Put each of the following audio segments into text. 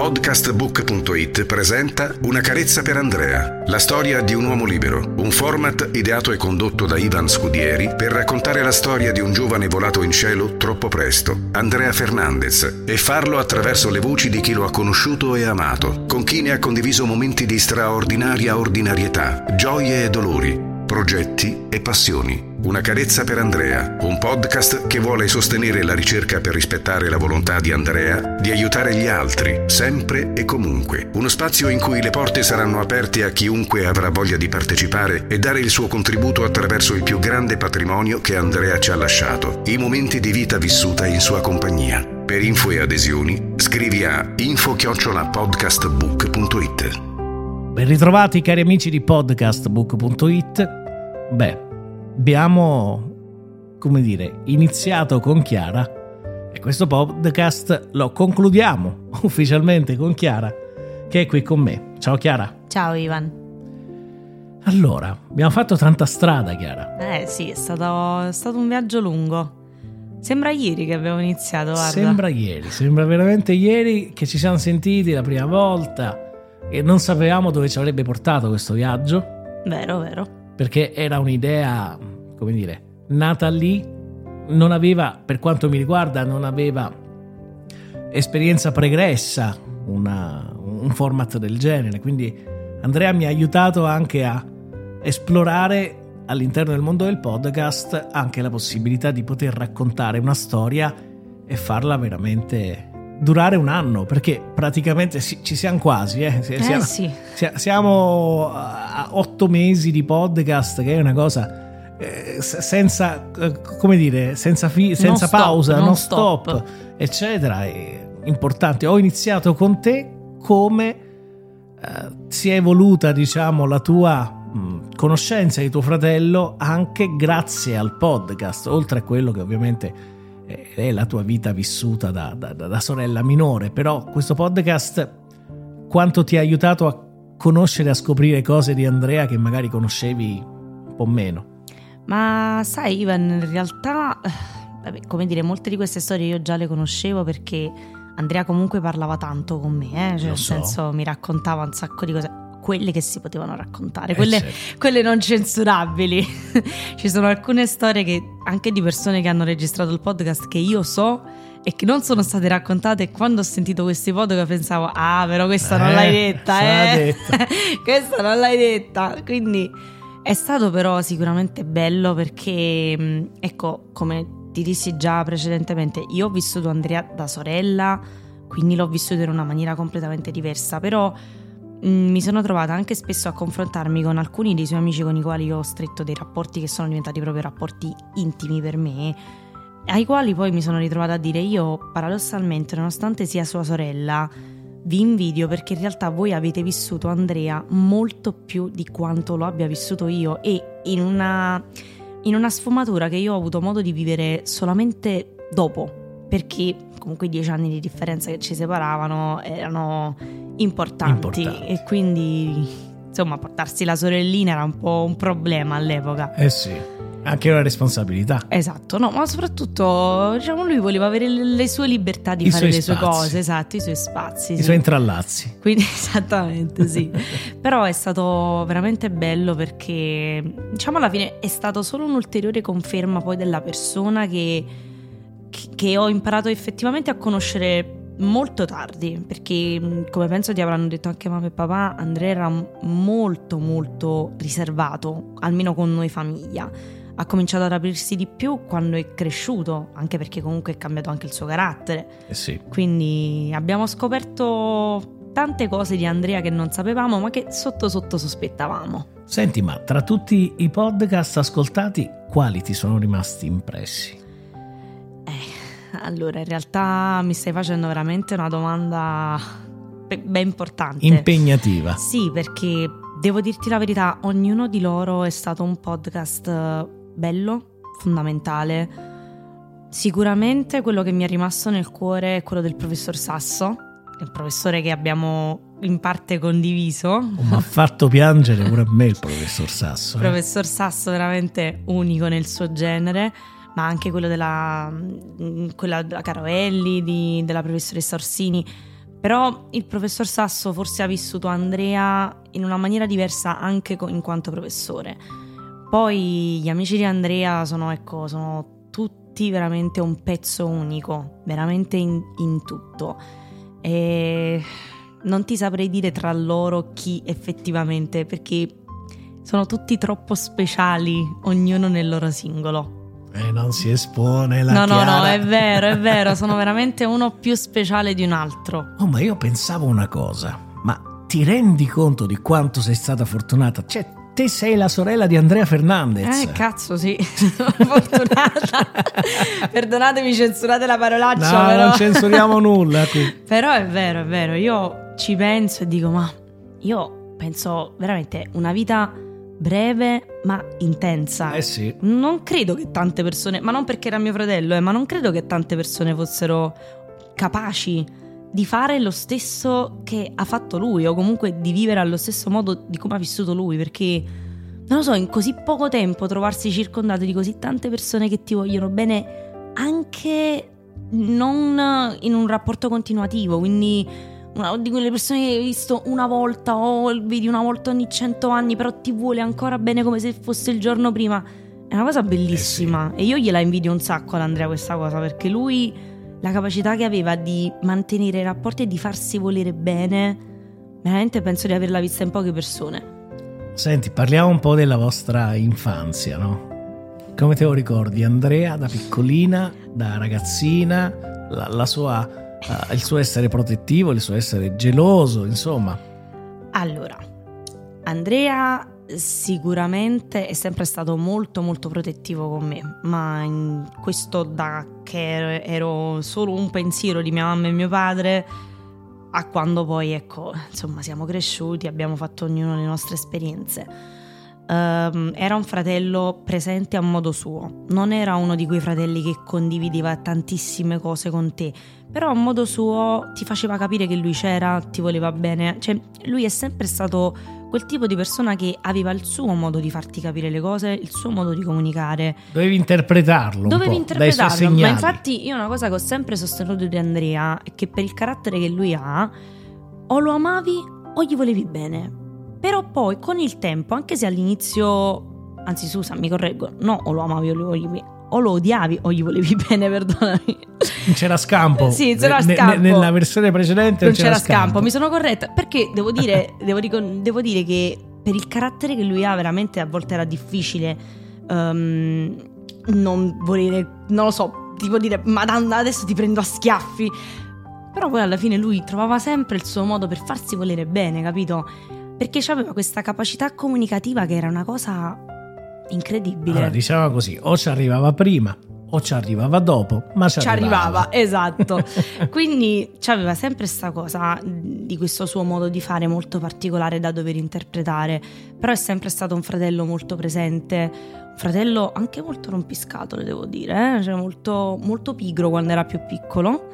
Podcastbook.it presenta Una carezza per Andrea, la storia di un uomo libero, un format ideato e condotto da Ivan Scudieri per raccontare la storia di un giovane volato in cielo troppo presto, Andrea Fernandez, e farlo attraverso le voci di chi lo ha conosciuto e amato, con chi ne ha condiviso momenti di straordinaria ordinarietà, gioie e dolori, progetti e passioni. Una carezza per Andrea, un podcast che vuole sostenere la ricerca per rispettare la volontà di Andrea di aiutare gli altri, sempre e comunque. Uno spazio in cui le porte saranno aperte a chiunque avrà voglia di partecipare e dare il suo contributo attraverso il più grande patrimonio che Andrea ci ha lasciato, i momenti di vita vissuta in sua compagnia. Per info e adesioni scrivi a info-podcastbook.it. Ben ritrovati cari amici di podcastbook.it. Beh, abbiamo, come dire, iniziato con Chiara e questo podcast lo concludiamo ufficialmente con Chiara che è qui con me. Ciao Chiara. Ciao Ivan. Allora, abbiamo fatto tanta strada Chiara. Eh sì, è stato, è stato un viaggio lungo. Sembra ieri che abbiamo iniziato, guarda. Sembra ieri, sembra veramente ieri che ci siamo sentiti la prima volta e non sapevamo dove ci avrebbe portato questo viaggio. Vero, vero perché era un'idea, come dire, nata lì, non aveva, per quanto mi riguarda, non aveva esperienza pregressa una, un format del genere, quindi Andrea mi ha aiutato anche a esplorare all'interno del mondo del podcast anche la possibilità di poter raccontare una storia e farla veramente durare un anno, perché praticamente ci siamo quasi, eh? Siamo, eh sì. siamo a otto mesi di podcast, che è una cosa eh, senza, eh, come dire, senza, fi- senza non pausa, stop, non stop, stop, eccetera. È importante. Ho iniziato con te come eh, si è evoluta, diciamo, la tua mh, conoscenza di tuo fratello anche grazie al podcast, oltre a quello che ovviamente è la tua vita vissuta da, da, da, sorella minore, però questo podcast quanto ti ha aiutato a conoscere, a scoprire cose di Andrea che magari conoscevi un po' meno? Ma sai Ivan, in realtà, eh, vabbè, come dire, molte di queste storie io già le conoscevo perché Andrea comunque parlava tanto con me, eh? cioè, nel so. senso mi raccontava un sacco di cose quelle che si potevano raccontare, quelle, eh certo. quelle non censurabili. Ci sono alcune storie che, anche di persone che hanno registrato il podcast che io so e che non sono state raccontate e quando ho sentito questi podcast pensavo ah però questa eh, non l'hai detta eh detta. questa non l'hai detta quindi è stato però sicuramente bello perché ecco come ti dissi già precedentemente io ho vissuto Andrea da sorella quindi l'ho vissuto in una maniera completamente diversa però Mm, mi sono trovata anche spesso a confrontarmi con alcuni dei suoi amici con i quali ho stretto dei rapporti che sono diventati proprio rapporti intimi per me, ai quali poi mi sono ritrovata a dire io paradossalmente, nonostante sia sua sorella, vi invidio perché in realtà voi avete vissuto Andrea molto più di quanto lo abbia vissuto io e in una, in una sfumatura che io ho avuto modo di vivere solamente dopo, perché comunque i dieci anni di differenza che ci separavano erano importanti, importanti. e quindi insomma portarsi la sorellina era un po' un problema all'epoca. Eh sì. Anche una responsabilità. Esatto, no, ma soprattutto diciamo lui voleva avere le sue libertà di I fare le sue spazi. cose, esatto, i suoi spazi. I sì. suoi intrallazzi. Quindi esattamente, sì. Però è stato veramente bello perché diciamo alla fine è stato solo un'ulteriore conferma poi della persona che, che ho imparato effettivamente a conoscere molto tardi, perché mh, come penso ti avranno detto anche mamma e papà, Andrea era molto molto riservato, almeno con noi famiglia. Ha cominciato ad aprirsi di più quando è cresciuto, anche perché comunque è cambiato anche il suo carattere. Eh sì. Quindi abbiamo scoperto tante cose di Andrea che non sapevamo, ma che sotto sotto sospettavamo. Senti, ma tra tutti i podcast ascoltati, quali ti sono rimasti impressi? Allora, in realtà mi stai facendo veramente una domanda be- ben importante. Impegnativa. Sì, perché devo dirti la verità, ognuno di loro è stato un podcast eh, bello, fondamentale. Sicuramente quello che mi è rimasto nel cuore è quello del professor Sasso, il professore che abbiamo in parte condiviso. Oh, mi ha fatto piangere pure a me il professor Sasso. eh. Professor Sasso veramente unico nel suo genere, ma anche quello della, mm, quella della Caroelli, di- della professoressa Orsini. Però il professor Sasso forse ha vissuto Andrea in una maniera diversa anche in quanto professore. Poi gli amici di Andrea sono, ecco, sono tutti veramente un pezzo unico, veramente in, in tutto. E non ti saprei dire tra loro chi effettivamente, perché sono tutti troppo speciali, ognuno nel loro singolo. E non si espone la no, no, no, Chiara. è vero, è vero, sono veramente uno più speciale di un altro. Oh, ma io pensavo una cosa. Ma ti rendi conto di quanto sei stata fortunata? Cioè, te sei la sorella di Andrea Fernandez. Eh, cazzo, sì, sono fortunata. Perdonatemi, censurate la parolaccia, no, però... non censuriamo nulla qui. Però è vero, è vero, io ci penso e dico, ma io penso veramente una vita breve ma intensa. Eh sì. Non credo che tante persone, ma non perché era mio fratello, eh, ma non credo che tante persone fossero capaci di fare lo stesso che ha fatto lui o comunque di vivere allo stesso modo di come ha vissuto lui, perché non lo so, in così poco tempo trovarsi circondato di così tante persone che ti vogliono bene anche non in un rapporto continuativo, quindi una di quelle persone che hai visto una volta o vedi una volta ogni cento anni, però ti vuole ancora bene come se fosse il giorno prima. È una cosa bellissima e io gliela invidio un sacco ad Andrea questa cosa perché lui la capacità che aveva di mantenere i rapporti e di farsi volere bene, veramente penso di averla vista in poche persone. Senti, parliamo un po' della vostra infanzia, no? Come te lo ricordi? Andrea da piccolina, da ragazzina, la, la sua, eh, il suo essere protettivo, il suo essere geloso, insomma. Allora, Andrea sicuramente è sempre stato molto molto protettivo con me, ma questo da che ero solo un pensiero di mia mamma e mio padre a quando poi ecco, insomma, siamo cresciuti, abbiamo fatto ognuno le nostre esperienze. Ehm, era un fratello presente a modo suo, non era uno di quei fratelli che condivideva tantissime cose con te, però a modo suo ti faceva capire che lui c'era, ti voleva bene, cioè lui è sempre stato quel tipo di persona che aveva il suo modo di farti capire le cose, il suo modo di comunicare. Dovevi interpretarlo. un Dovevi interpretarlo, ma infatti io una cosa che ho sempre sostenuto di Andrea è che per il carattere che lui ha, o lo amavi o gli volevi bene. Però poi con il tempo, anche se all'inizio, anzi Susa, mi correggo, no, o lo amavi o lo volevi o lo odiavi o gli volevi bene, perdonami. C'era scampo. Sì, c'era scampo. nella versione precedente non c'era scampo. Mi sono corretta perché devo dire, devo, ricon- devo dire che per il carattere che lui ha, veramente a volte era difficile ehm, non volere, non lo so, tipo dire, Madonna, adesso ti prendo a schiaffi. Però poi alla fine lui trovava sempre il suo modo per farsi volere bene, capito? Perché aveva questa capacità comunicativa che era una cosa incredibile. Allora, diciamo così, o ci arrivava prima o ci arrivava dopo, ma ci, ci arrivava, esatto. Quindi aveva sempre questa cosa di questo suo modo di fare molto particolare da dover interpretare, però è sempre stato un fratello molto presente, un fratello anche molto rompiscatole, devo dire, eh? cioè molto, molto pigro quando era più piccolo,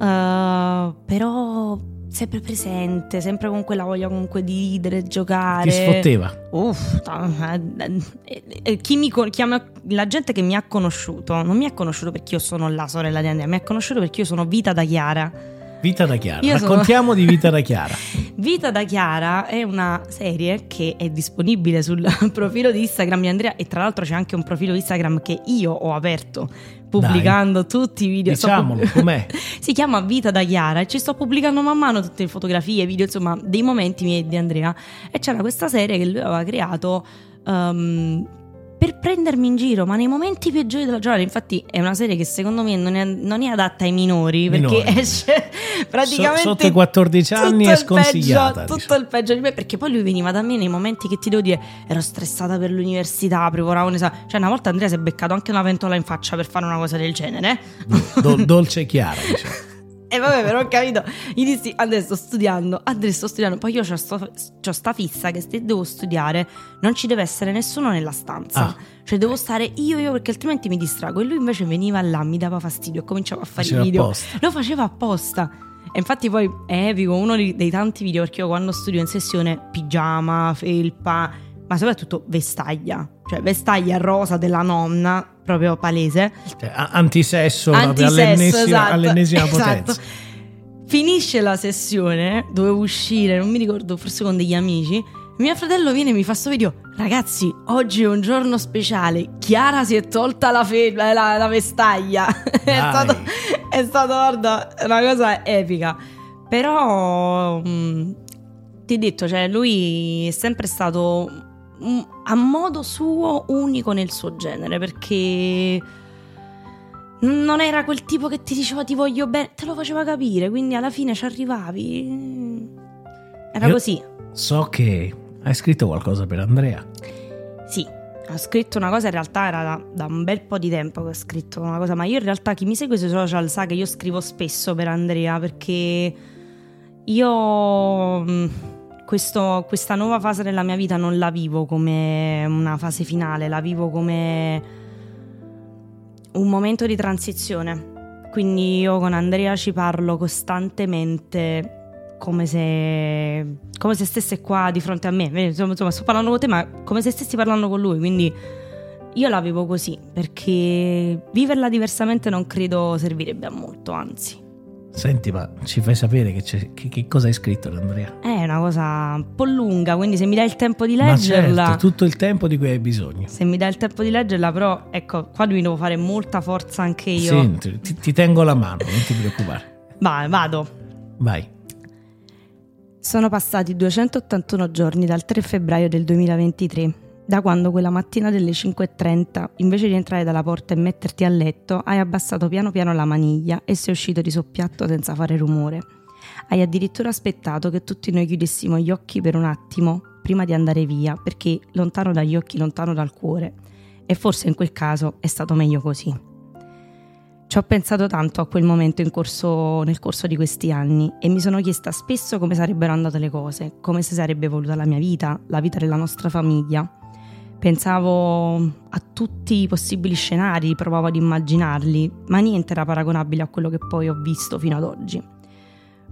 eh, però sempre presente, sempre con quella voglia comunque di ridere, giocare. Ti sfotteva. Uff, eh, eh, chi mi chiama- la gente che mi ha conosciuto non mi ha conosciuto perché io sono la sorella di Andrea, mi ha conosciuto perché io sono Vita da Chiara. Vita da Chiara. Io sono- Raccontiamo di Vita da Chiara. Vita da Chiara è una serie che è disponibile sul profilo di Instagram di Andrea e tra l'altro c'è anche un profilo Instagram che io ho aperto pubblicando Dai. tutti i video. Diciamolo, pub- com'è? si chiama Vita da Chiara e ci sto pubblicando man mano tutte le fotografie, video, insomma, dei momenti miei e di Andrea. E c'era questa serie che lui aveva creato um, per prendermi in giro, ma nei momenti peggiori della giornata. Infatti, è una serie che secondo me non è, non è adatta ai minori perché Minori. esce praticamente. So- sotto i 14 anni è sconsigliata, Peggio, tutto diciamo. il peggio di me perché poi lui veniva da me nei momenti che ti devo dire ero stressata per l'università, preparavo un esame. Cioè, una volta Andrea si è beccato anche una ventola in faccia per fare una cosa del genere. Dol- dolce e chiara, diciamo. E vabbè, però ho capito. Gli dissi, adesso sto studiando, adesso sto studiando. Poi io ho sto, c'ho sta fissa che se devo studiare non ci deve essere nessuno nella stanza. Ah. Cioè devo stare io, io, perché altrimenti mi distrago. E lui invece veniva là, mi dava fastidio e cominciava a fare Faceva i video. apposta. Lo faceva apposta. E infatti poi è epico, uno dei tanti video, perché io quando studio in sessione, pigiama, felpa, ma soprattutto vestaglia. Cioè vestaglia rosa della nonna, proprio palese. Cioè, antisesso, Antisesso, all'ennesima, esatto, all'ennesima esatto. potenza. Finisce la sessione, dovevo uscire, non mi ricordo, forse con degli amici. Mio fratello viene e mi fa sto video. Ragazzi, oggi è un giorno speciale. Chiara si è tolta la, fe- la, la vestaglia. è stato, è stato, guarda, una cosa epica. Però, mh, ti ho detto, cioè, lui è sempre stato mm, a modo suo unico nel suo genere perché non era quel tipo che ti diceva ti voglio bene, te lo faceva capire, quindi alla fine ci arrivavi. Era Io- così. So che hai scritto qualcosa per Andrea. Sì, ho scritto una cosa, in realtà era da, da un bel po' di tempo che ho scritto una cosa, ma io in realtà chi mi segue sui social sa che io scrivo spesso per Andrea perché io mh, questo- questa nuova fase della mia vita non la vivo come una fase finale, la vivo come un momento di transizione. Quindi io con Andrea ci parlo costantemente come se, come se stesse qua di fronte a me. Insomma, insomma, sto parlando con te, ma come se stessi parlando con lui. Quindi io la vivo così, perché viverla diversamente non credo servirebbe a molto, anzi. Senti, ma ci fai sapere che, che- che cosa hai scritto Andrea? È una cosa un po' lunga, quindi se mi dai il tempo di Ma leggerla... certo, tutto il tempo di cui hai bisogno. Se mi dai il tempo di leggerla, però, ecco, qua mi devo fare molta forza anche io. Sì, ti, ti tengo la mano, non ti preoccupare. Vai, vado. Vai. Sono passati 281 giorni dal 3 febbraio del 2023, da quando quella mattina delle 5.30, invece di entrare dalla porta e metterti a letto, hai abbassato piano piano la maniglia e sei uscito di soppiatto senza fare rumore. Hai addirittura aspettato che tutti noi chiudessimo gli occhi per un attimo prima di andare via, perché lontano dagli occhi, lontano dal cuore. E forse in quel caso è stato meglio così. Ci ho pensato tanto a quel momento corso- nel corso di questi anni e mi sono chiesta spesso come sarebbero andate le cose, come si sarebbe evoluta la mia vita, la vita della nostra famiglia. Pensavo a tutti i possibili scenari, provavo ad immaginarli, ma niente era paragonabile a quello che poi ho visto fino ad oggi.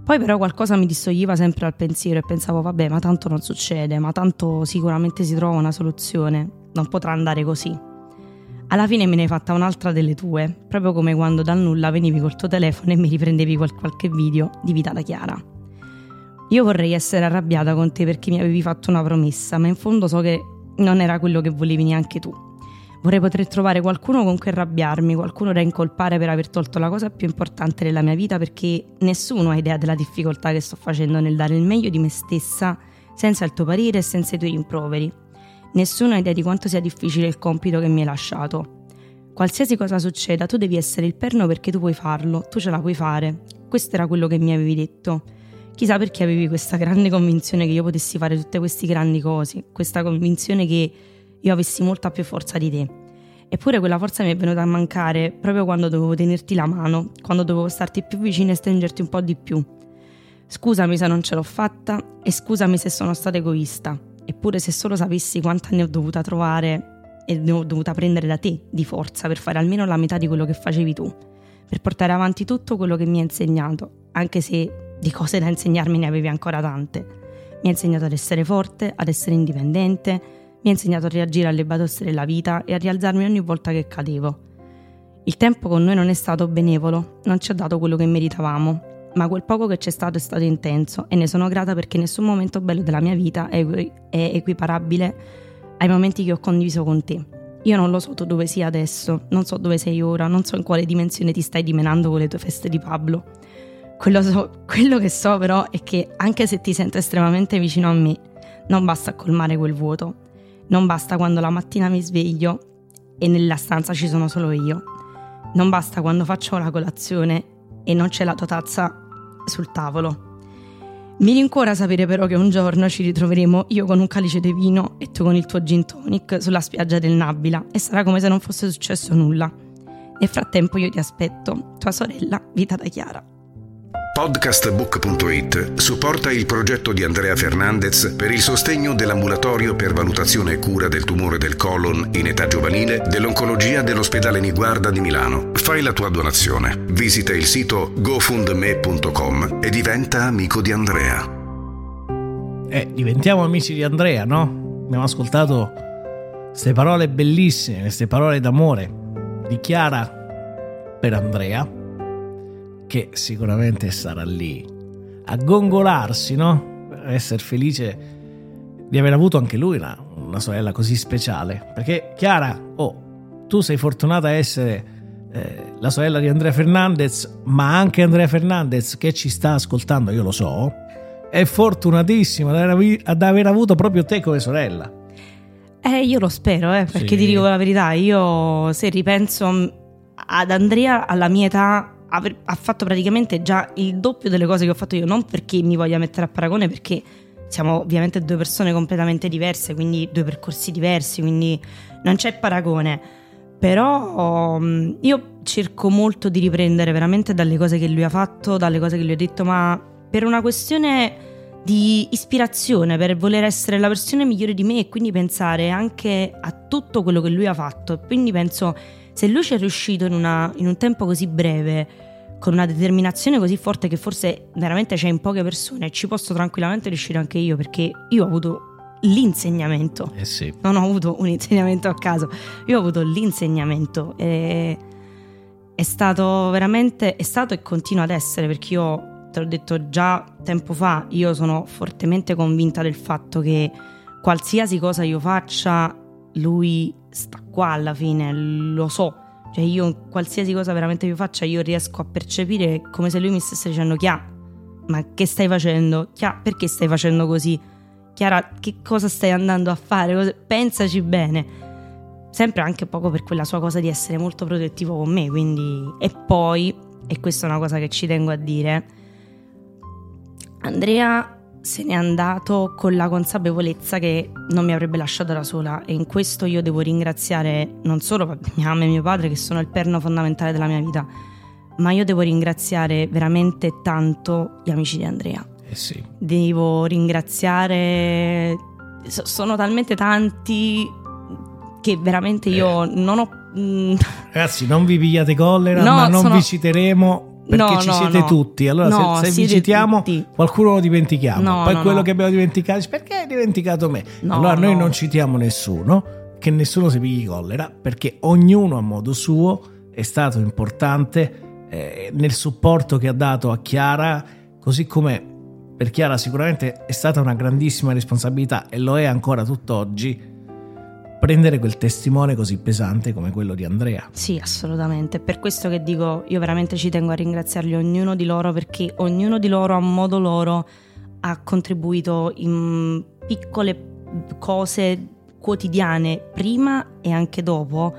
Poi però qualcosa mi distoglieva sempre dal pensiero e pensavo vabbè ma tanto non succede, ma tanto sicuramente si trova una soluzione, non potrà andare così. Alla fine me ne hai fatta un'altra delle tue, proprio come quando dal nulla venivi col tuo telefono e mi riprendevi qualche video di vita da Chiara. Io vorrei essere arrabbiata con te perché mi avevi fatto una promessa, ma in fondo so che non era quello che volevi neanche tu. Vorrei poter trovare qualcuno con cui arrabbiarmi, qualcuno da incolpare per aver tolto la cosa più importante della mia vita perché nessuno ha idea della difficoltà che sto facendo nel dare il meglio di me stessa senza il tuo parere e senza i tuoi rimproveri. Nessuno ha idea di quanto sia difficile il compito che mi hai lasciato. Qualsiasi cosa succeda, tu devi essere il perno perché tu puoi farlo, tu ce la puoi fare. Questo era quello che mi avevi detto. Chissà perché avevi questa grande convinzione che io potessi fare tutte queste grandi cose, questa convinzione che io avessi molta più forza di te. Eppure quella forza mi è venuta a mancare proprio quando dovevo tenerti la mano, quando dovevo starti più vicino e stringerti un po' di più. Scusami se non ce l'ho fatta e scusami se sono stata egoista. Eppure se solo sapessi quanta ne ho dovuta trovare e ne ho dovuta prendere da te di forza per fare almeno la metà di quello che facevi tu, per portare avanti tutto quello che mi hai insegnato, anche se di cose da insegnarmi ne avevi ancora tante. Mi ha insegnato ad essere forte, ad essere indipendente, mi ha insegnato a reagire alle batoste della vita e a rialzarmi ogni volta che cadevo. Il tempo con noi non è stato benevolo, non ci ha dato quello che meritavamo, ma quel poco che c'è stato è stato intenso e ne sono grata perché nessun momento bello della mia vita è, equiparabile ai momenti che ho condiviso con te. Io non lo so tu dove sia adesso, non so dove sei ora, non so in quale dimensione ti stai dimenando con le tue feste di Pablo. Quello, so, quello che so però è che anche se ti sento estremamente vicino a me, non basta colmare quel vuoto. Non basta quando la mattina mi sveglio e nella stanza ci sono solo io. Non basta quando faccio la colazione e non c'è la tua tazza sul tavolo. Mi rincuora sapere però che un giorno ci ritroveremo io con un calice di vino e tu con il tuo gin tonic sulla spiaggia del Nabila e sarà come se non fosse successo nulla. Nel frattempo io ti aspetto, tua sorella Vita da Chiara. Podcastbook.it supporta il progetto di Andrea Fernandez per il sostegno dell'ambulatorio per valutazione e cura del tumore del colon in età giovanile dell'oncologia dell'ospedale Niguarda di Milano. Fai la tua donazione. Visita il sito gofundme.com e diventa amico di Andrea. Eh, diventiamo amici di Andrea, no? Abbiamo ascoltato queste parole bellissime, queste parole d'amore di Chiara per Andrea che sicuramente sarà lì a gongolarsi, no? Per essere felice di aver avuto anche lui una, una sorella così speciale. Perché Chiara, oh, tu sei fortunata a essere eh, la sorella di Andrea Fernandez, ma anche Andrea Fernandez che ci sta ascoltando, io lo so, è fortunatissima ad aver, ad aver avuto proprio te come sorella. Eh, io lo spero, eh, perché sì. ti dico la verità, io se ripenso ad Andrea alla mia età ha fatto praticamente già il doppio delle cose che ho fatto io, non perché mi voglia mettere a paragone, perché siamo ovviamente due persone completamente diverse, quindi due percorsi diversi, quindi non c'è paragone. Però um, io cerco molto di riprendere veramente dalle cose che lui ha fatto, dalle cose che lui ha detto, ma per una questione di ispirazione, per voler essere la versione migliore di me e quindi pensare anche a tutto quello che lui ha fatto. Quindi penso se lui ci è riuscito in, una, in un tempo così breve, con una determinazione così forte che forse veramente c'è in poche persone, ci posso tranquillamente riuscire anche io perché io ho avuto l'insegnamento. Eh sì. Non ho avuto un insegnamento a caso, io ho avuto l'insegnamento. E è stato veramente, è stato e continua ad essere perché io te l'ho detto già tempo fa, io sono fortemente convinta del fatto che qualsiasi cosa io faccia, lui sta qua alla fine, lo so. Cioè io qualsiasi cosa veramente io faccia, io riesco a percepire come se lui mi stesse dicendo Chia, ma che stai facendo? Chia, perché stai facendo così? Chiara, che cosa stai andando a fare? Pensaci bene. Sempre anche poco per quella sua cosa di essere molto protettivo con me, quindi... E poi, e questa è una cosa che ci tengo a dire, Andrea se n'è andato con la consapevolezza che non mi avrebbe lasciato da sola e in questo io devo ringraziare non solo mia mamma e mio padre che sono il perno fondamentale della mia vita, ma io devo ringraziare veramente tanto gli amici di Andrea. Eh sì. Devo ringraziare sono talmente tanti che veramente io eh. non ho mm, Ragazzi, non vi pigliate collera, no, ma non sono... vi citeremo perché no, ci no, siete no. tutti. Allora, se, se vi citiamo, tutti. qualcuno lo dimentichiamo. Poi quello che abbiamo dimenticato, perché hai dimenticato me? allora, noi non citiamo nessuno, che nessuno si pigli collera, perché ognuno a modo suo è stato importante eh, nel supporto che ha dato a Chiara, così come per Chiara sicuramente è stata una grandissima responsabilità e lo è ancora tutt'oggi prendere quel testimone così pesante come quello di Andrea. Sì, assolutamente. Per questo che dico, io veramente ci tengo a ringraziarli ognuno di loro perché ognuno di loro a modo loro ha contribuito in piccole cose quotidiane prima e anche dopo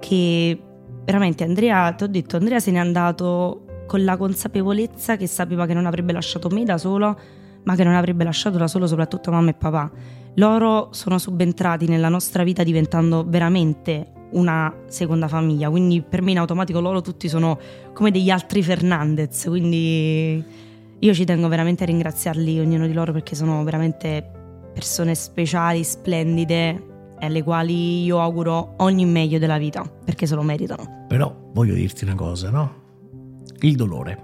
che veramente Andrea, ti ho detto, Andrea se n'è andato con la consapevolezza che sapeva che non avrebbe lasciato me da solo, ma che non avrebbe lasciato da solo soprattutto mamma e papà loro sono subentrati nella nostra vita diventando veramente una seconda famiglia, quindi per me in automatico loro tutti sono come degli altri Fernandez, quindi io ci tengo veramente a ringraziarli ognuno di loro perché sono veramente persone speciali, splendide e alle quali io auguro ogni meglio della vita perché se lo meritano. Però voglio dirti una cosa, no? Il dolore.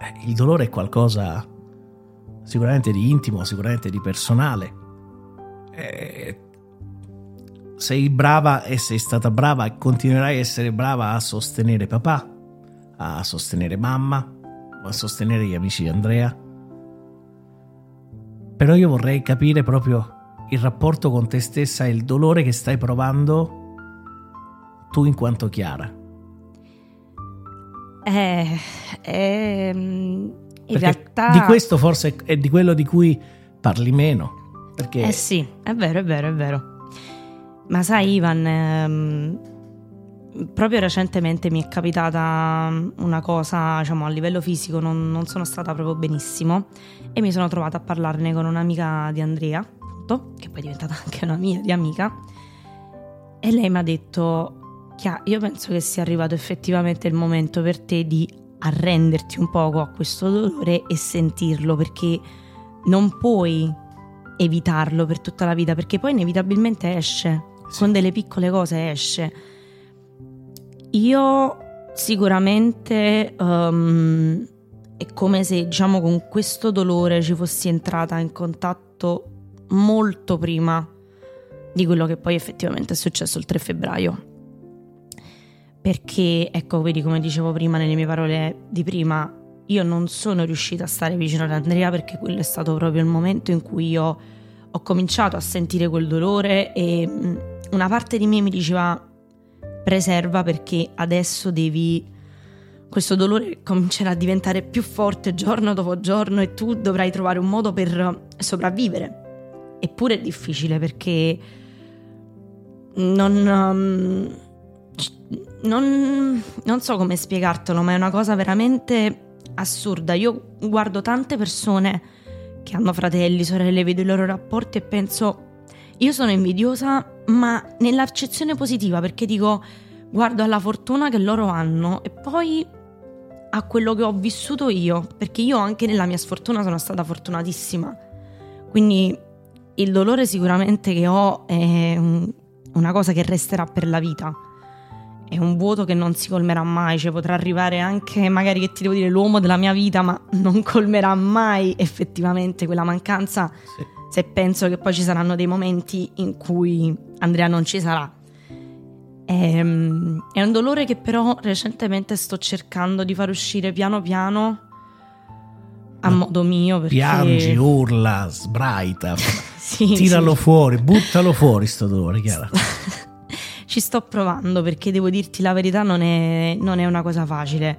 Eh, il dolore è qualcosa sicuramente di intimo, sicuramente di personale eh, sei brava e sei stata brava e continuerai a essere brava a sostenere papà, a sostenere mamma, a sostenere gli amici di Andrea. Però io vorrei capire proprio il rapporto con te stessa e il dolore che stai provando tu in quanto Chiara. Eh, ehm, in realtà... di questo forse è di quello di cui parli meno. Perché Eh sì, è vero, è vero, è vero. Ma sai Ivan, ehm, proprio recentemente mi è capitata una cosa, diciamo, a livello fisico non, non sono stata proprio benissimo e mi sono trovata a parlarne con un'amica di Andrea, appunto, che poi è diventata anche una mia di amica, e lei mi ha detto, Chia, io penso che sia arrivato effettivamente il momento per te di arrenderti un poco a questo dolore e sentirlo, perché non puoi evitarlo per tutta la vita, perché poi inevitabilmente esce, con delle piccole cose esce. Io sicuramente um, è come se diciamo con questo dolore ci fossi entrata in contatto molto prima di quello che poi effettivamente è successo il 3 febbraio. Perché, ecco, vedi come dicevo prima nelle mie parole di prima, io non sono riuscita a stare vicino ad Andrea perché quello è stato proprio il momento in cui io ho cominciato a sentire quel dolore e una parte di me mi diceva preserva perché adesso devi questo dolore comincerà a diventare più forte giorno dopo giorno e tu dovrai trovare un modo per sopravvivere. Eppure è difficile perché non, um, non, non so come spiegartelo, ma è una cosa veramente assurda. Io guardo tante persone che hanno fratelli, sorelle, vedo i loro rapporti e penso, io sono invidiosa, ma nell'accezione positiva, perché dico, guardo alla fortuna che loro hanno e poi a quello che ho vissuto io, perché io anche nella mia sfortuna sono stata fortunatissima. Quindi il dolore sicuramente che ho è un- una cosa che resterà per la vita. È un vuoto che non si colmerà mai, cioè potrà arrivare anche magari che ti devo dire l'uomo della mia vita, ma non colmerà mai effettivamente quella mancanza Sì. se penso che poi ci saranno dei momenti in cui Andrea non ci sarà. Ehm, È un dolore che però recentemente sto cercando di far uscire piano piano a modo mio perché piangi, urla, sbraita, Sì, tiralo sì. fuori, buttalo fuori sto dolore, Chiara. Ci sto provando perché devo dirti la verità, non è, non è una cosa facile.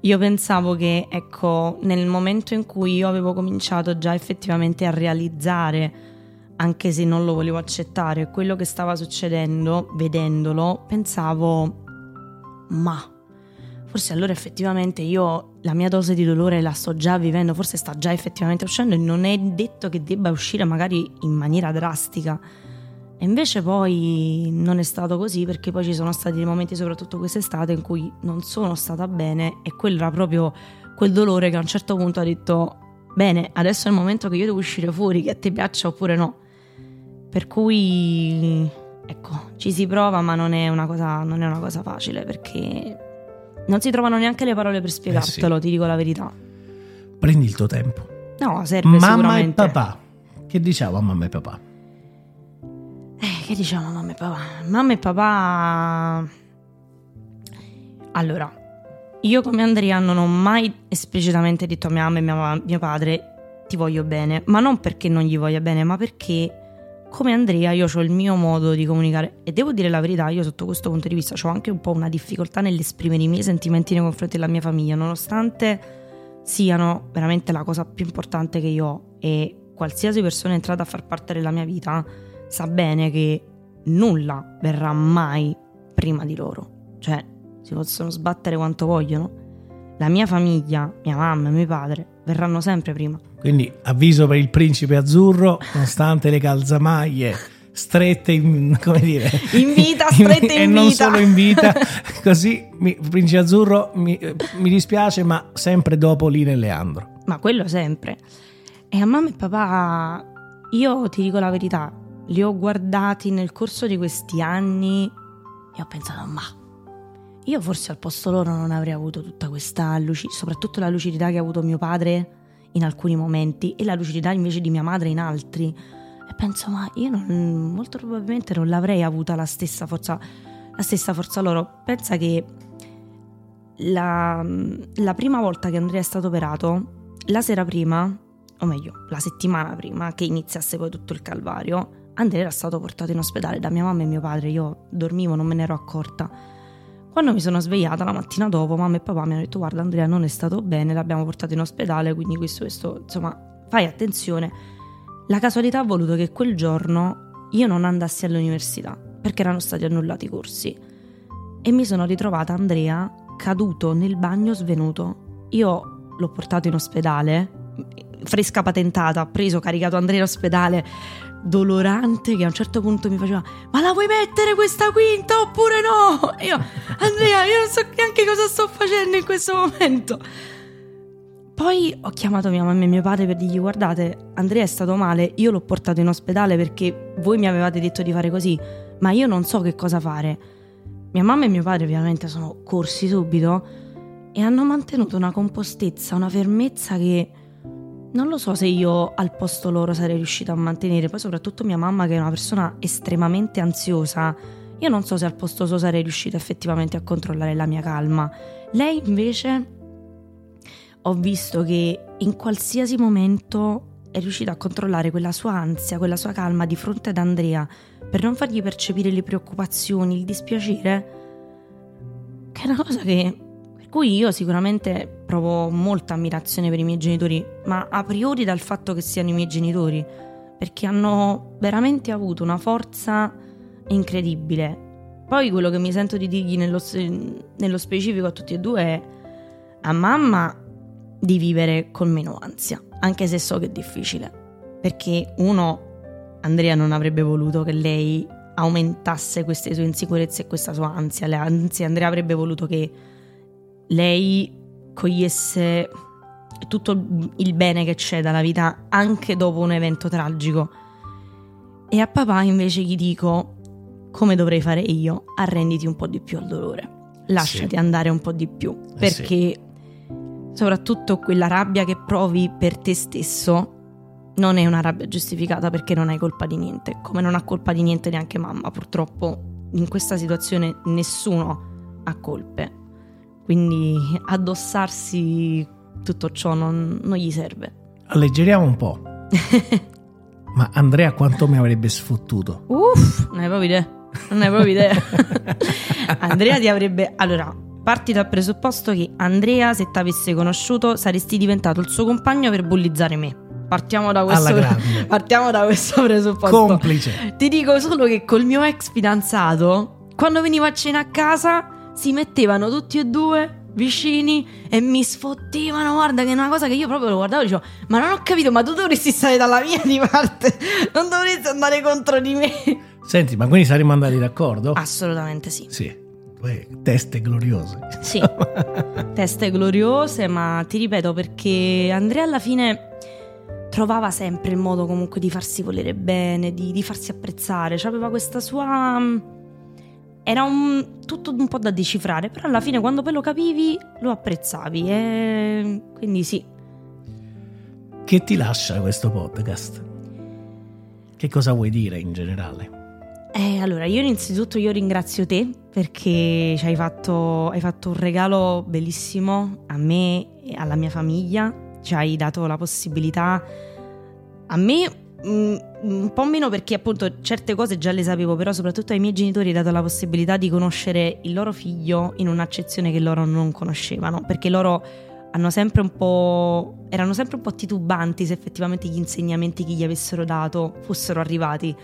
Io pensavo che, ecco, nel momento in cui io avevo cominciato già effettivamente a realizzare, anche se non lo volevo accettare, quello che stava succedendo, vedendolo, pensavo, ma forse allora effettivamente io la mia dose di dolore la sto già vivendo, forse sta già effettivamente uscendo e non è detto che debba uscire magari in maniera drastica. E invece poi non è stato così perché poi ci sono stati dei momenti, soprattutto quest'estate, in cui non sono stata bene e quello era proprio quel dolore che a un certo punto ha detto bene, adesso è il momento che io devo uscire fuori, che a te piaccia oppure no. Per cui ecco, ci si prova, ma non è una cosa, non è una cosa facile perché non si trovano neanche le parole per spiegartelo, ti dico la verità. Prendi il tuo tempo. No, serve Mamma e papà. Che diciamo a mamma e papà? Eh, che diciamo mamma e papà? Mamma e papà... Allora, io come Andrea non ho mai esplicitamente detto a mia mamma e mia mio padre ti voglio bene, ma non perché non gli voglia bene, ma perché come Andrea io ho il mio modo di comunicare e devo dire la verità, io sotto questo punto di vista ho anche un po' una difficoltà nell'esprimere i miei sentimenti nei confronti della mia famiglia, nonostante siano veramente la cosa più importante che io ho e qualsiasi persona è entrata a far parte della mia vita sa bene che nulla verrà mai prima di loro. Cioè, si possono sbattere quanto vogliono. La mia famiglia, mia mamma e mio padre verranno sempre prima. Quindi avviso per il principe azzurro, nonostante le calzamaglie strette in, come dire, In vita, strette in e non vita. solo in vita, così mi, principe azzurro mi, mi dispiace, ma sempre dopo Lina e Leandro. Ma quello sempre. E a mamma e papà, io ti dico la verità, li ho guardati nel corso di questi anni e ho pensato, ma io forse al posto loro non avrei avuto tutta questa lucidità, soprattutto la lucidità che ha avuto mio padre in alcuni momenti e la lucidità invece di mia madre in altri. E penso, ma io non- molto probabilmente non l'avrei avuta la stessa forza, la stessa forza loro. Pensa che la, la prima volta che Andrea è stato operato, la sera prima, o meglio, la settimana prima che iniziasse poi tutto il calvario, Andrea era stato portato in ospedale da mia mamma e mio padre. Io dormivo, non me ne ero accorta. Quando mi sono svegliata la mattina dopo, mamma e papà mi hanno detto: Guarda, Andrea non è stato bene, l'abbiamo portato in ospedale, quindi questo, questo, insomma, fai attenzione. La casualità ha voluto che quel giorno io non andassi all'università perché erano stati annullati i corsi e mi sono ritrovata Andrea caduto nel bagno svenuto. Io l'ho portato in ospedale, fresca patentata, preso, caricato Andrea in ospedale, dolorante che a un certo punto mi faceva ma la vuoi mettere questa quinta oppure no? E io Andrea io non so neanche cosa sto facendo in questo momento. Poi ho chiamato mia mamma e mio padre per dirgli guardate Andrea è stato male, io l'ho portato in ospedale perché voi mi avevate detto di fare così, ma io non so che cosa fare. Mia mamma e mio padre ovviamente sono corsi subito e hanno mantenuto una compostezza, una fermezza che non lo so se io al posto loro sarei riuscita a mantenere, poi soprattutto mia mamma che è una persona estremamente ansiosa, io non so se al posto suo sarei riuscita effettivamente a controllare la mia calma. Lei invece ho visto che in qualsiasi momento è riuscita a controllare quella sua ansia, quella sua calma di fronte ad Andrea per non fargli percepire le preoccupazioni, il dispiacere, che è una cosa che cui io sicuramente provo molta ammirazione per i miei genitori, ma a priori dal fatto che siano i miei genitori, perché hanno veramente avuto una forza incredibile. Poi quello che mi sento di dirgli nello, nello specifico a tutti e due è a mamma di vivere con meno ansia, anche se so che è difficile, perché uno Andrea non avrebbe voluto che lei aumentasse queste sue insicurezze e questa sua ansia, anzi Andrea avrebbe voluto che lei cogliesse tutto il bene che c'è dalla vita anche dopo un evento tragico. E a papà invece gli dico, come dovrei fare io, arrenditi un po' di più al dolore, lasciati sì. andare un po' di più, perché eh sì. soprattutto quella rabbia che provi per te stesso non è una rabbia giustificata perché non hai colpa di niente, come non ha colpa di niente neanche mamma. Purtroppo in questa situazione nessuno ha colpe, quindi addossarsi tutto ciò non, non gli serve. Alleggeriamo un po'. Ma Andrea quanto mi avrebbe sfottuto? Uff, non hai proprio idea. Non hai proprio idea. Andrea ti avrebbe... Allora, parti dal presupposto che Andrea, se ti avesse conosciuto, saresti diventato il suo compagno per bullizzare me. Partiamo da, questo, partiamo da questo presupposto. Complice. Ti dico solo che col mio ex fidanzato, quando venivo a cena a casa, si mettevano tutti e due vicini e mi sfottevano. Guarda, che è una cosa che io proprio lo guardavo e dicevo: Ma non ho capito, ma tu dovresti stare dalla mia di parte, non dovresti andare contro di me. Senti, ma quindi saremmo andati d'accordo? Assolutamente sì. Sì. Teste gloriose. Sì, teste gloriose, ma ti ripeto perché Andrea alla fine trovava sempre il modo comunque di farsi volere bene, di, di farsi apprezzare, cioè aveva questa sua... Era un, tutto un po' da decifrare, però alla fine quando poi lo capivi lo apprezzavi e quindi sì. Che ti lascia questo podcast? Che cosa vuoi dire in generale? Eh, allora, io innanzitutto io ringrazio te perché ci hai fatto, hai fatto un regalo bellissimo a me e alla mia famiglia, ci hai dato la possibilità a me mm, un po' meno perché appunto certe cose già le sapevo, però soprattutto ai miei genitori ho dato la possibilità di conoscere il loro figlio in un'accezione che loro non conoscevano, perché loro hanno sempre un po' erano sempre un po' titubanti se effettivamente gli insegnamenti che gli avessero dato fossero arrivati.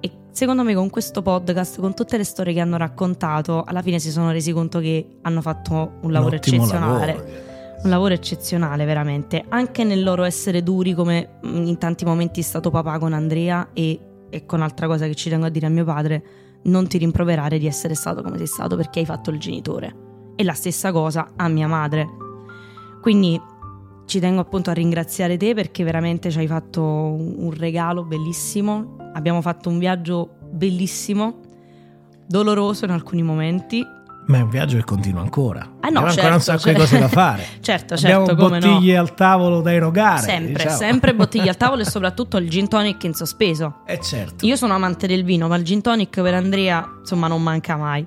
E secondo me con questo podcast, con tutte le storie che hanno raccontato, alla fine si sono resi conto che hanno fatto un lavoro eccezionale. Lavoro un lavoro eccezionale veramente, anche nel loro essere duri come mm, in tanti momenti è stato papà con Andrea e, e con altra cosa che ci tengo a dire a mio padre, non ti rimproverare di essere stato come sei stato perché hai fatto il genitore. E la stessa cosa a mia madre. Quindi ci tengo appunto a ringraziare te perché veramente ci hai fatto un regalo bellissimo. Abbiamo fatto un viaggio bellissimo, doloroso in alcuni momenti, ma è un viaggio che continua ancora. Ah no, Abbiamo certo, ancora un sacco certo. di cose da fare. certo, Abbiamo certo, come bottiglie no. al tavolo da erogare. Sempre, diciamo. sempre bottiglie al tavolo e soprattutto il gin tonic in sospeso. Eh certo. Io sono amante del vino, ma il gin tonic per Andrea, insomma, non manca mai.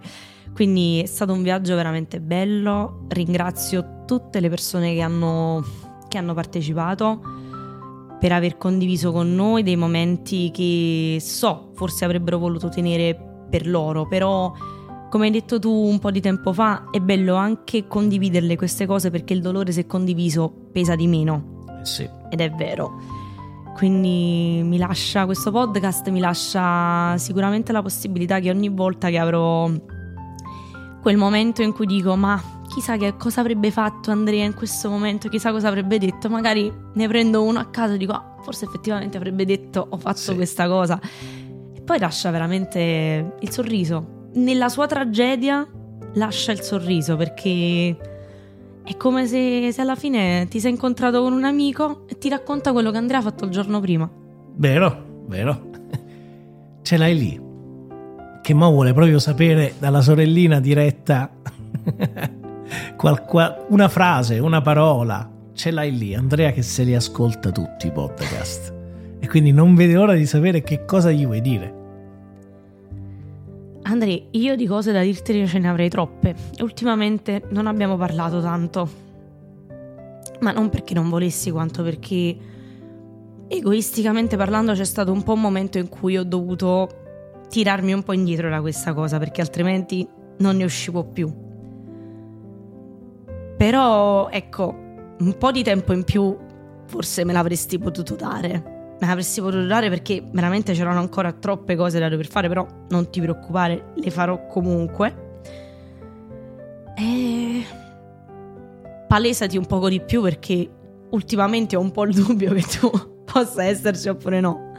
Quindi è stato un viaggio veramente bello, ringrazio tutte le persone che hanno, che hanno partecipato per aver condiviso con noi dei momenti che so forse avrebbero voluto tenere per loro, però come hai detto tu un po' di tempo fa, è bello anche condividerle queste cose perché il dolore se condiviso pesa di meno. Eh sì. Ed è vero. Quindi mi lascia questo podcast, mi lascia sicuramente la possibilità che ogni volta che avrò quel momento in cui dico ma chissà che cosa avrebbe fatto Andrea in questo momento, chissà cosa avrebbe detto, magari ne prendo uno a caso e dico ah, forse effettivamente avrebbe detto ho fatto sì. questa cosa. E poi lascia veramente il sorriso. Nella sua tragedia lascia il sorriso perché è come se, se alla fine ti sei incontrato con un amico e ti racconta quello che Andrea ha fatto il giorno prima. Vero, vero. Ce l'hai lì che mo vuole proprio sapere dalla sorellina diretta una frase, una parola. Ce l'hai lì, Andrea che se li ascolta tutti i podcast. E quindi non vede ora di sapere che cosa gli vuoi dire. Andrea, io di cose da dirti ce ne avrei troppe. Ultimamente non abbiamo parlato tanto. Ma non perché non volessi, quanto perché egoisticamente parlando c'è stato un po' un momento in cui ho dovuto tirarmi un po' indietro da questa cosa perché altrimenti non ne uscivo più. Però ecco, un po' di tempo in più forse me l'avresti potuto dare. Me l'avresti potuto dare perché veramente c'erano ancora troppe cose da dover fare, però non ti preoccupare, le farò comunque. E palesati un poco di più perché ultimamente ho un po' il dubbio che tu possa esserci oppure no.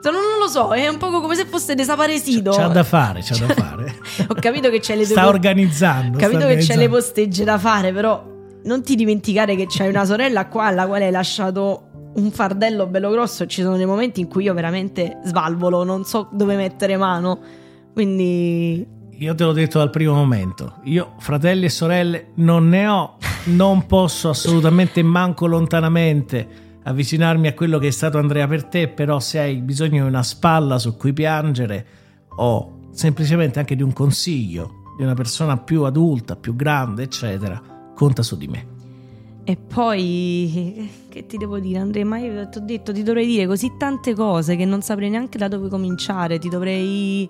Non, non, lo so, è un po' come se fosse desaparecido. C'ha da fare, c'ha da fare. Ho capito che c'è le Sta organizzando. Ho capito che c'è le postegge da fare, però non ti dimenticare che c'hai una sorella qua alla quale hai lasciato un fardello bello grosso. Ci sono dei momenti in cui io veramente svalvolo, non so dove mettere mano. Quindi. Io te l'ho detto dal primo momento. Io, fratelli e sorelle, non ne ho. Non posso assolutamente manco lontanamente avvicinarmi a quello che è stato Andrea per te, però se hai bisogno di una spalla su cui piangere o semplicemente anche di un consiglio di una persona più adulta, più grande, eccetera, conta su di me. E poi, che ti devo dire Andrea, ma io ti ho detto, ti dovrei dire così tante cose che non saprei neanche da dove cominciare, ti dovrei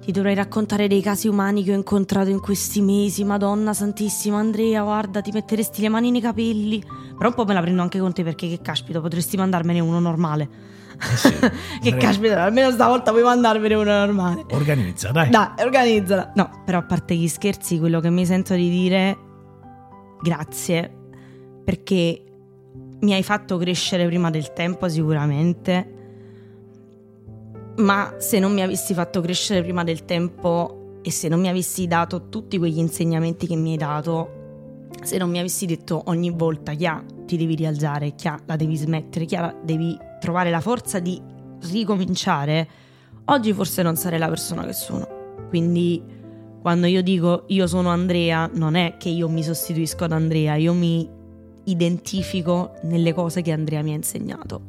ti dovrei raccontare dei casi umani che ho incontrato in questi mesi. Madonna santissima, Andrea, guarda, ti metteresti le mani nei capelli. Però un po' me la prendo anche con te perché che caspita, potresti mandarmene uno normale. Eh sì, che caspita, almeno stavolta puoi mandarmene uno normale. Organizza, dai. Dai, organizzala. No, però a parte gli scherzi, quello che mi sento di dire grazie perché mi hai fatto crescere prima del tempo sicuramente ma se non mi avessi fatto crescere prima del tempo e se non mi avessi dato tutti quegli insegnamenti che mi hai dato, se non mi avessi detto ogni volta, Chia, ti devi rialzare, Chia, la devi smettere, Chia, devi trovare la forza di ricominciare, oggi forse non sarei la persona che sono. Quindi quando io dico io sono Andrea, non è che io mi sostituisco ad Andrea, io mi identifico nelle cose che Andrea mi ha insegnato.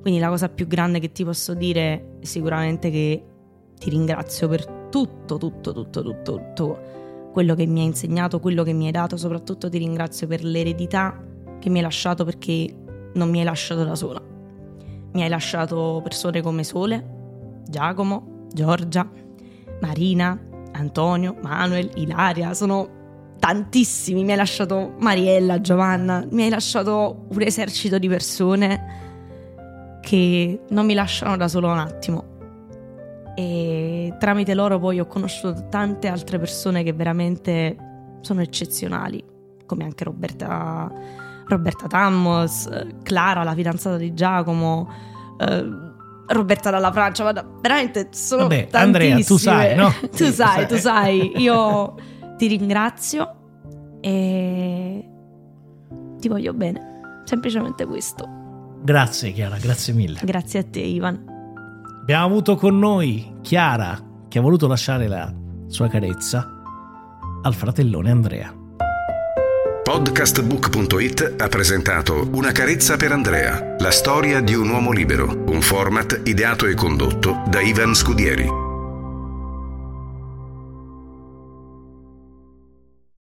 Quindi la cosa più grande che ti posso dire è sicuramente che ti ringrazio per tutto, tutto, tutto, tutto, tutto quello che mi hai insegnato, quello che mi hai dato, soprattutto ti ringrazio per l'eredità che mi hai lasciato perché non mi hai lasciato da sola. Mi hai lasciato persone come Sole, Giacomo, Giorgia, Marina, Antonio, Manuel, Ilaria, sono tantissimi, mi hai lasciato Mariella, Giovanna, mi hai lasciato un esercito di persone che non mi lasciano da solo un attimo. E tramite loro poi ho conosciuto tante altre persone che veramente sono eccezionali, come anche Roberta, Roberta Tammos, Clara, la fidanzata di Giacomo. Eh, Roberta dalla Francia, ma veramente sono Vabbè, Andrea, tu sai, no? tu sai, tu sai. Io ti ringrazio e ti voglio bene. Semplicemente questo. Grazie Chiara, grazie mille. Grazie a te Ivan. Abbiamo avuto con noi Chiara che ha voluto lasciare la sua carezza al fratellone Andrea. Podcastbook.it ha presentato Una carezza per Andrea, la storia di un uomo libero, un format ideato e condotto da Ivan Scudieri.